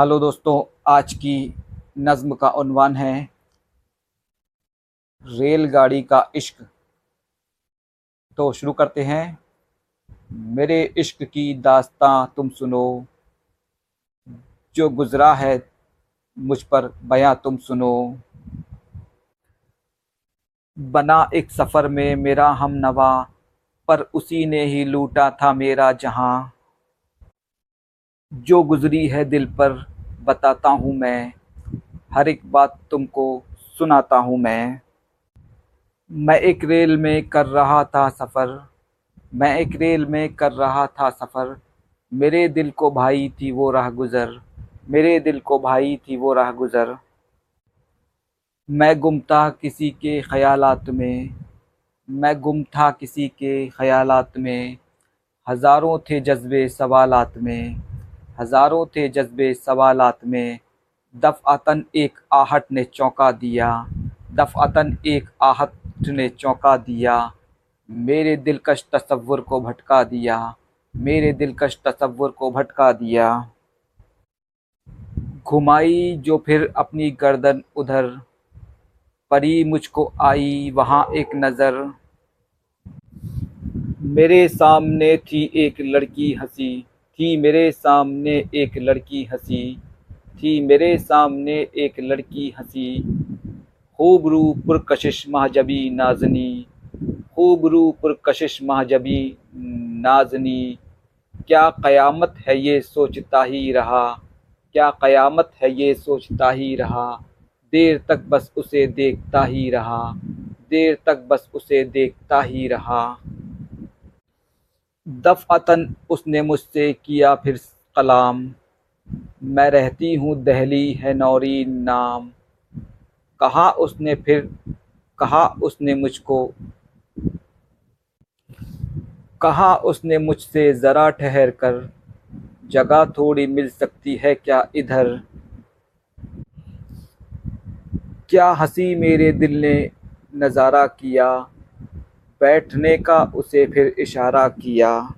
Hello दोस्तों, आज की नज़्म का उन्वान है रेलगाड़ी का इश्क। तो शुरू करते हैं। मेरे इश्क की दास्तां तुम सुनो, जो गुज़रा है मुझ पर बयां तुम सुनो। बना एक सफ़र में मेरा हम नवा, पर उसी ने ही लूटा था मेरा जहाँ। जो गुज़री है दिल पर बताता हूँ मैं, हर एक बात तुमको सुनाता हूँ मैं। मैं एक रेल में कर रहा था सफ़र, मैं एक रेल में कर रहा था सफ़र। मेरे दिल को भाई थी वो राह गुज़र, मेरे दिल को भाई थी वो राह गुज़र। मैं गुम था किसी के ख़यालात में, मैं गुम था किसी के ख़यालात में, हज़ारों थे जज्बे सवालात में। हज़ारों थे जज्बे सवालात में। दफ़अतन एक आहट ने चौंका दिया। दफ़अतन एक आहट ने चौंका दिया। मेरे दिलकश तसव्वुर को भटका दिया। मेरे दिलकश तसव्वुर को भटका दिया। घुमाई जो फिर अपनी गर्दन उधर। परी मुझको आई वहाँ एक नज़र। मेरे सामने थी एक लड़की हँसी। थी मेरे सामने एक लड़की हँसी, थी मेरे सामने एक लड़की हँसी। खूब रू पुरकशिश महजबी नाजनी खूब रू पुरकशिश महजबी नाजनी। क्या क़यामत है ये सोचता ही रहा, क्या क़यामत है ये सोचता ही रहा। देर तक बस उसे देखता ही रहा, देर तक बस उसे देखता ही रहा। दफ़अतन उसने मुझसे किया फिर कलाम। मैं रहती हूँ दहली है नौरी नाम। कहा उसने फिर, कहा उसने मुझको। कहा उसने मुझसे, ज़रा ठहर कर। जगह थोड़ी मिल सकती है क्या इधर? क्या हँसी मेरे दिल ने नज़ारा किया? बैठने का उसे फिर इशारा किया,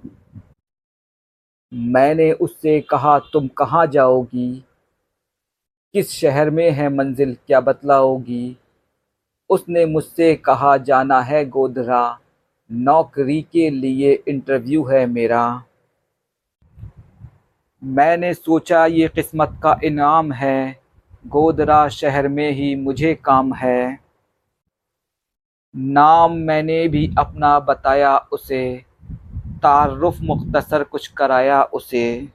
मैंने उससे कहा, तुम कहाँ जाओगी? किस शहर में है मंजिल? क्या बतलाओगी? उसने मुझसे कहा, जाना है गोधरा, नौकरी के लिए इंटरव्यू है मेरा। मैंने सोचा, ये किस्मत का इनाम है, गोधरा शहर में ही मुझे काम है। नाम मैंने भी अपना बताया उसे, तारुफ मुख्तसर कुछ कराया उसे।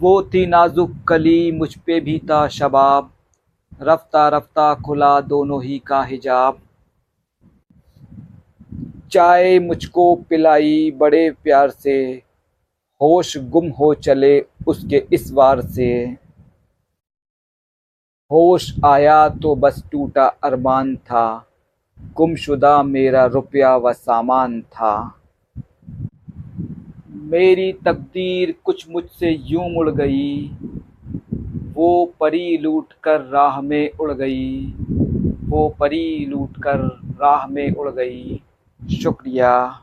वो थी नाजुक कली, मुझ पे भी था शबाब। रफ्ता रफ्ता खुला दोनों ही का हिजाब। चाय मुझको पिलाई बड़े प्यार से, होश गुम हो चले उसके इस वार से। होश आया तो बस टूटा अरमान था। गुमशुदा मेरा रुपया व सामान था। मेरी तकदीर कुछ मुझसे यूँ उड़ गई। वो परी लूट कर राह में उड़ गई। वो परी लूट कर राह में उड़ गई। शुक्रिया।